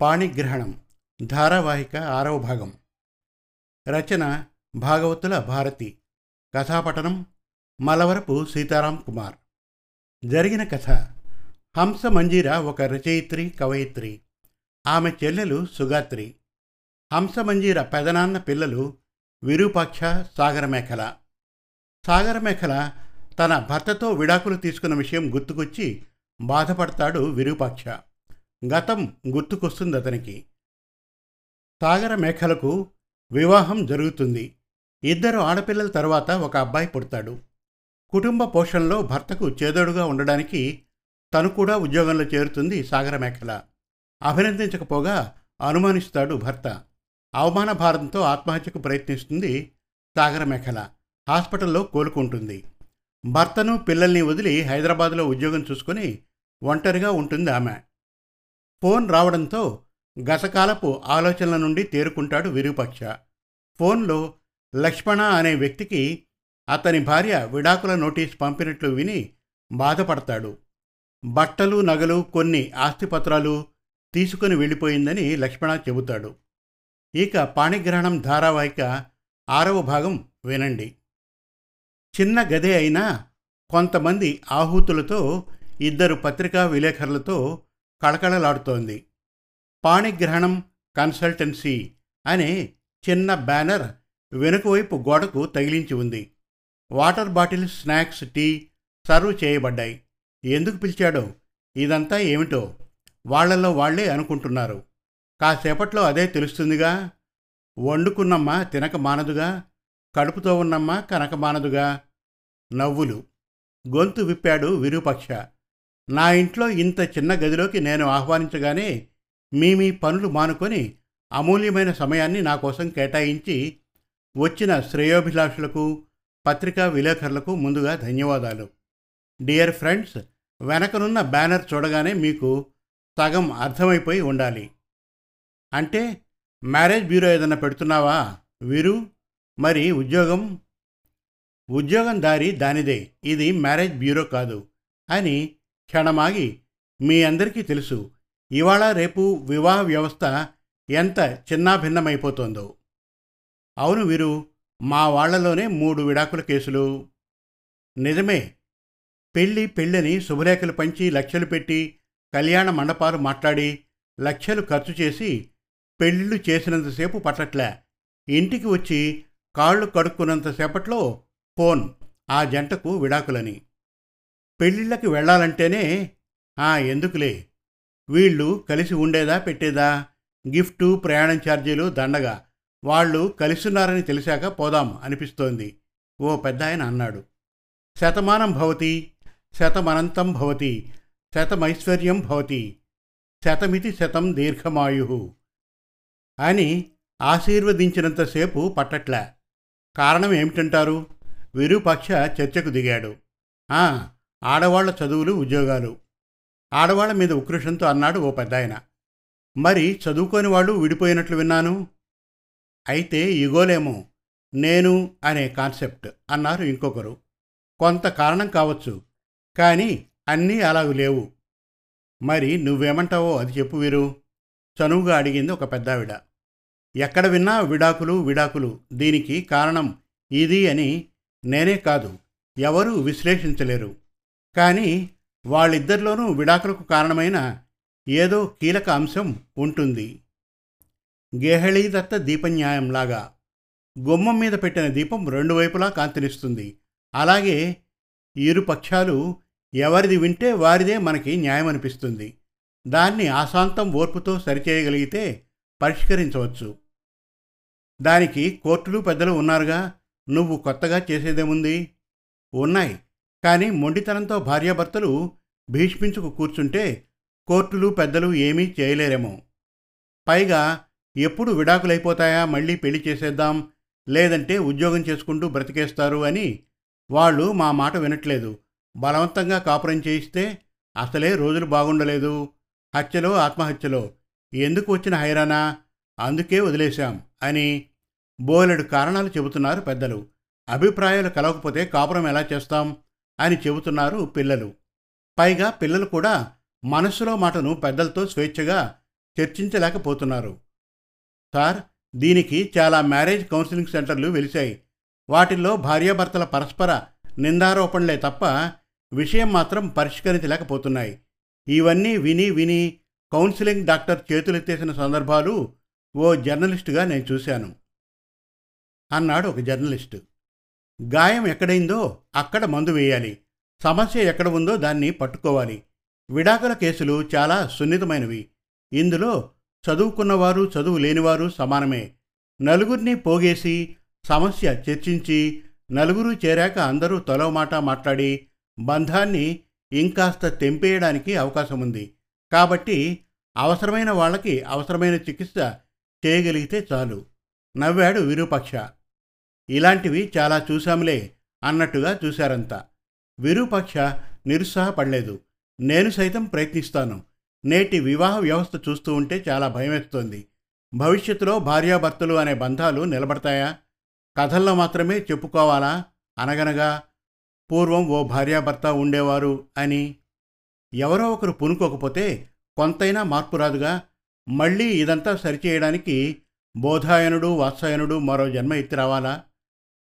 పాణిగ్రహణం ధారావాహిక ఆరవ భాగం. రచన భాగవతుల భారతి. కథాపఠనం మలవరపు సీతారాం కుమార్. జరిగిన కథ హంస మంజీర ఒక రచయిత్రి కవయిత్రి. ఆమె చెల్లెలు సుగాత్రి. హంస మంజీర పెదనాన్న పిల్లలు విరూపాక్ష సాగరమేఖల. సాగరమేఖల తన భర్తతో విడాకులు తీసుకున్న విషయం గుర్తుకొచ్చి బాధపడతాడు విరూపాక్ష. గతం గుర్తుకొస్తుంది అతనికి. సాగర మేఖలకు వివాహం జరుగుతుంది. ఇద్దరు ఆడపిల్లల తర్వాత ఒక అబ్బాయి పుడతాడు. కుటుంబ పోషణలో భర్తకు చేదోడుగా ఉండడానికి తను కూడా ఉద్యోగంలో చేరుతుంది సాగర మేఖల అభినందించకపోగా అనుమానిస్తాడు భర్త. అవమాన భారంతో ఆత్మహత్యకు ప్రయత్నిస్తుంది సాగర మేఖల హాస్పిటల్లో కోలుకుంటుంది. భర్తను పిల్లల్ని వదిలి హైదరాబాద్లో ఉద్యోగం చూసుకుని ఒంటరిగా ఉంటుంది ఆమె? ఫోన్ రావడంతో గతకాలపు ఆలోచనల నుండి తేరుకుంటాడు విరూపక్ష. ఫోన్లో లక్ష్మణ అనే వ్యక్తికి అతని భార్య విడాకుల నోటీస్ పంపినట్లు విని బాధపడతాడు. బట్టలు నగలు కొన్ని ఆస్తిపత్రాలు తీసుకుని వెళ్ళిపోయిందని లక్ష్మణ చెబుతాడు. ఇక పాణిగ్రహణం ధారావాహిక ఆరవ భాగం వినండి. చిన్న గదే అయినా కొంతమంది ఆహూతులతో ఇద్దరు పత్రికా విలేకరులతో కళకళలాడుతోంది. పాణిగ్రహణం కన్సల్టెన్సీ అనే చిన్న బ్యానర్ వెనుకవైపు గోడకు తగిలించి ఉంది. Water bottle snacks tea serve చేయబడ్డాయి. ఎందుకు పిలిచాడో ఇదంతా ఏమిటో వాళ్ళలో వాళ్ళే అనుకుంటున్నారు. కాసేపట్లో అదే తెలుస్తుందిగా. వండుకున్నమ్మ తినక మానదుగా కడుపుతో ఉన్నమ్మ కనక మానదుగా నవ్వులు. గొంతు విప్పాడు విరూపక్ష. నా ఇంట్లో ఇంత చిన్న గదిలోకి నేను ఆహ్వానించగానే మీ మీ పనులు మానుకొని అమూల్యమైన సమయాన్ని నా కోసం కేటాయించి వచ్చిన శ్రేయోభిలాషులకు పత్రికా విలేకరులకు ముందుగా ధన్యవాదాలు. డియర్ ఫ్రెండ్స్ వెనకనున్న బ్యానర్ చూడగానే మీకు సగం అర్థమైపోయి ఉండాలి. అంటే మ్యారేజ్ బ్యూరో ఏదైనా పెడుతున్నావా? వీరు మరి ఉద్యోగం ఉద్యోగం దారి దానిదే. ఇది మ్యారేజ్ బ్యూరో కాదు అని క్షణమాగి మీ అందరికీ తెలుసు. ఇవాళ రేపు వివాహ వ్యవస్థ ఎంత చిన్నాభిన్నమైపోతుందో. అవును వీరు మా వాళ్ళలోనే మూడు విడాకుల కేసులు. నిజమే. పెళ్ళి పెళ్ళని శుభలేఖలు పంచి లక్షలు పెట్టి కళ్యాణ మండపాలు మాట్లాడి లక్షలు ఖర్చు చేసి పెళ్ళిళ్ళు చేసినంతసేపు పట్టట్లే. ఇంటికి వచ్చి కాళ్ళు కడుక్కున్నంతసేపట్లో ఫోన్ ఆ జంటకు విడాకులని. పెళ్ళిళ్ళకి వెళ్ళాలంటేనే ఆ ఎందుకులే? వీళ్ళు కలిసి ఉండేదా పెట్టేదా? గిఫ్టు ప్రయాణం ఛార్జీలు దండగా. వాళ్ళు కలిసున్నారని తెలిసాక పోదాం అనిపిస్తోంది. ఓ పెద్ద ఆయన అన్నాడు. శతమానం భవతి శతమనంతం భవతి శతమైశ్వర్యం భవతి శతమితి శతం దీర్ఘమాయు అని ఆశీర్వదించినంతసేపు పట్టట్లే. కారణం ఏమిటంటారు? విరూపాక్ష చర్చకు దిగాడు. ఆ ఆడవాళ్ళ చదువులు ఉద్యోగాలు. ఆడవాళ్ళ మీద ఉక్రోషంతో అన్నాడు ఓ పెద్దాయన. మరి చదువుకోని వాళ్ళు విడిపోయినట్లు విన్నాను? అయితే ఇగోలేమో నేను అనే కాన్సెప్ట్ అన్నారు ఇంకొకరు. కొంత కారణం కావచ్చు కానీ అన్నీ అలాగు లేవు. మరి నువ్వేమంటావో అది చెప్పు వీరు చనువుగా అడిగింది ఒక పెద్దావిడ. ఎక్కడ విన్నా విడాకులు విడాకులు. దీనికి కారణం ఇది అని నేనే కాదు ఎవరూ విశ్లేషించలేరు. కానీ వాళ్ళిద్దరిలోనూ విడాకులకు కారణమైన ఏదో కీలక అంశం ఉంటుంది. గేహళీదత్త దీపన్యాయంలాగా గుమ్మం మీద పెట్టిన దీపం రెండు వైపులా కాంతినిస్తుంది. అలాగే ఇరు పక్షాలు ఎవరిది వింటే వారిదే మనకి న్యాయం అనిపిస్తుంది దాన్ని ఆశాంతం ఓర్పుతో సరిచేయగలిగితే పరిష్కరించవచ్చు. దానికి కోర్టులు పెద్దలు ఉన్నారుగా? నువ్వు కొత్తగా చేసేదేముంది? ఉన్నాయి. కానీ మొండితనంతో భార్యాభర్తలు భీష్మించుకు కూర్చుంటే కోర్టులు పెద్దలు ఏమీ చేయలేరేమో. పైగా ఎప్పుడు విడాకులైపోతాయా? మళ్ళీ పెళ్ళి చేసేద్దాం. లేదంటే ఉద్యోగం చేసుకుంటూ బ్రతికేస్తారు అని వాళ్ళు మా మాట వినట్లేదు. బలవంతంగా కాపురం చేయిస్తే అసలే రోజులు బాగుండలేదు. హత్యలో ఆత్మహత్యలో. ఎందుకు వచ్చిన హైరానా? అందుకే వదిలేశాం అని బోలెడు కారణాలు చెబుతున్నారు పెద్దలు. అభిప్రాయాలు కలవకపోతే కాపురం ఎలా చేస్తాం? అని చెబుతున్నారు పిల్లలు. పైగా పిల్లలు కూడా మనస్సులో మాటను పెద్దలతో స్వేచ్ఛగా చర్చించలేకపోతున్నారు. సార్ దీనికి చాలా మ్యారేజ్ కౌన్సిలింగ్ సెంటర్లు వెలిశాయి. వాటిల్లో భార్యాభర్తల పరస్పర నిందారోపణలే తప్ప విషయం మాత్రం పరిష్కరించలేకపోతున్నాయి. ఇవన్నీ విని విని కౌన్సిలింగ్ డాక్టర్ చేతులెత్తేసిన సందర్భాలు ఓ జర్నలిస్టుగా నేను చూశాను. అన్నాడు ఒక జర్నలిస్టు. గాయం ఎక్కడైందో అక్కడ మందు వేయాలి. సమస్య ఎక్కడ ఉందో దాన్ని పట్టుకోవాలి. విడాకుల కేసులు చాలా సున్నితమైనవి. ఇందులో చదువుకున్నవారు చదువు లేనివారు సమానమే. నలుగురిని పోగేసి సమస్య చర్చించి నలుగురు చేరాక అందరూ తలో మాట మాట్లాడి బంధాన్ని ఇంకాస్త తెంపేయడానికి అవకాశం ఉంది కాబట్టి అవసరమైన వాళ్ళకి అవసరమైన చికిత్స చేయగలిగితే చాలు. నవ్వాడు విరూపక్ష. ఇలాంటివి చాలా చూశాంలే అన్నట్టుగా చూశారంతా. విరూపక్ష నిరుత్సాహపడలేదు. నేను సైతం ప్రయత్నిస్తాను. నేటి వివాహ వ్యవస్థ చూస్తూ ఉంటే చాలా భయమేస్తోంది. భవిష్యత్తులో భార్యాభర్తలు అనే బంధాలు నిలబడతాయా? కథల్లో మాత్రమే చెప్పుకోవాలా? అనగనగా పూర్వం ఓ భార్యాభర్త ఉండేవారు అని. ఎవరో ఒకరు పునుకోకపోతే కొంతైనా మార్పు రాదుగా? మళ్ళీ ఇదంతా సరిచేయడానికి బోధాయనుడు వాత్సాయనుడు మరో జన్మ ఎత్తి రావాలా?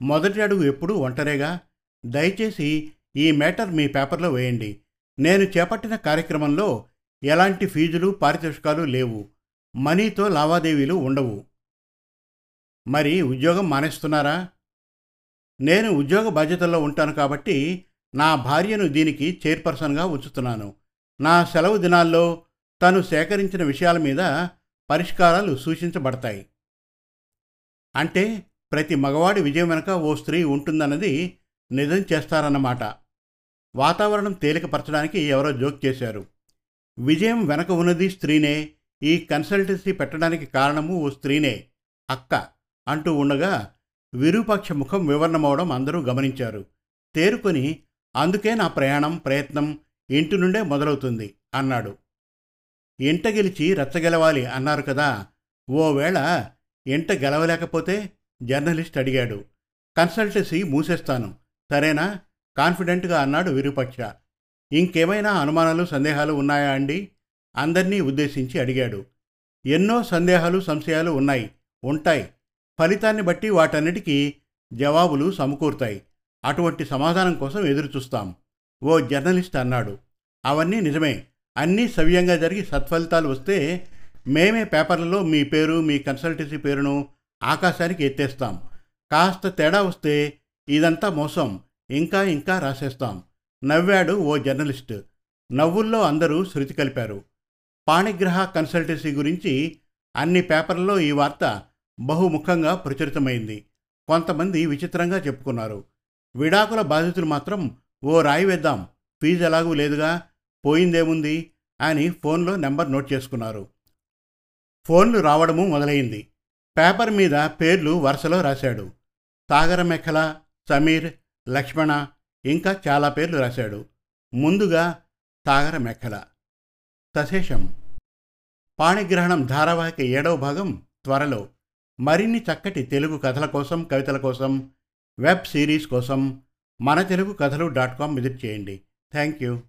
మొదటి అడుగు ఎప్పుడూ ఒంటరేగా. దయచేసి ఈ మేటర్ మీ పేపర్లో వేయండి. నేను చేపట్టిన కార్యక్రమంలో ఎలాంటి ఫీజులు పారితోషికాలు లేవు. మనీతో లావాదేవీలు ఉండవు. మరి ఉద్యోగం మానేస్తున్నారా? నేను ఉద్యోగ బాధ్యతల్లో ఉంటాను కాబట్టి నా భార్యను దీనికి చైర్పర్సన్గా ఉంచుతున్నాను. నా సెలవు దినాల్లో తను సేకరించిన విషయాల మీద పరిష్కారాలు సూచించబడతాయి. అంటే ప్రతి మగవాడి విజయం వెనుక ఓ స్త్రీ ఉంటుందన్నది నిజం చేస్తారన్నమాట. వాతావరణం తేలికపరచడానికి ఎవరో జోక్ చేశారు. విజయం వెనక ఉన్నది స్త్రీనే ఈ కన్సల్టెన్సీ పెట్టడానికి కారణము ఓ స్త్రీనే అక్క అంటూ ఉండగా విరూపాక్ష ముఖం వివరణమవడం అందరూ గమనించారు. తేరుకొని అందుకే నా ప్రయాణం ప్రయత్నం ఇంటి నుండే మొదలవుతుంది అన్నాడు. ఇంట గెలిచి రచ్చగెలవాలి అన్నారు కదా ఓవేళ ఇంట గెలవలేకపోతే జర్నలిస్ట్ అడిగాడు. కన్సల్టెన్సీ మూసేస్తాను. సరేనా? కాన్ఫిడెంట్గా అన్నాడు విరూపక్ష. ఇంకేమైనా అనుమానాలు సందేహాలు ఉన్నాయా అండి? అందర్నీ ఉద్దేశించి అడిగాడు. ఎన్నో సందేహాలు సంశయాలు ఉన్నాయి. ఉంటాయి. ఫలితాన్ని బట్టి వాటన్నిటికీ జవాబులు సమకూరుతాయి. అటువంటి సమాధానం కోసం ఎదురుచూస్తాం. ఓ జర్నలిస్ట్ అన్నాడు. అవన్నీ నిజమే. అన్నీ సవ్యంగా జరిగి సత్ఫలితాలు వస్తే మేమే పేపర్లలో మీ పేరు మీ కన్సల్టెన్సీ పేరును ఆకాశానికి ఎత్తేస్తాం. కాస్త తేడా వస్తే ఇదంతా మోసం. ఇంకా ఇంకా రాసేస్తాం. నవ్వాడు ఓ జర్నలిస్ట్. నవ్వుల్లో అందరూ శృతి కలిపారు. పాణిగ్రహ కన్సల్టెన్సీ గురించి అన్ని పేపర్లలో ఈ వార్త బహుముఖంగా ప్రచురితమైంది. కొంతమంది విచిత్రంగా చెప్పుకున్నారు. విడాకుల బాధితులు మాత్రం ఓ రాయి వేద్దాం. ఫీజు ఎలాగూ లేదుగా. పోయిందేముంది? అని ఫోన్లో నెంబర్ నోట్ చేసుకున్నారు. ఫోన్లు రావడము మొదలైంది. పేపర్ మీద పేర్లు వరుసలో రాశాడు. సాగరమెఖల సమీర్ లక్ష్మణ ఇంకా చాలా పేర్లు రాశాడు. ముందుగా సాగరమెఖల సశేషం. పాణిగ్రహణం ధారావాహిక ఏడవ భాగం త్వరలో. మరిన్ని చక్కటి తెలుగు కథల కోసం కవితల కోసం వెబ్ సిరీస్ కోసం మన తెలుగు కథలు డాట్ కామ్ విజిట్ చేయండి. Thank you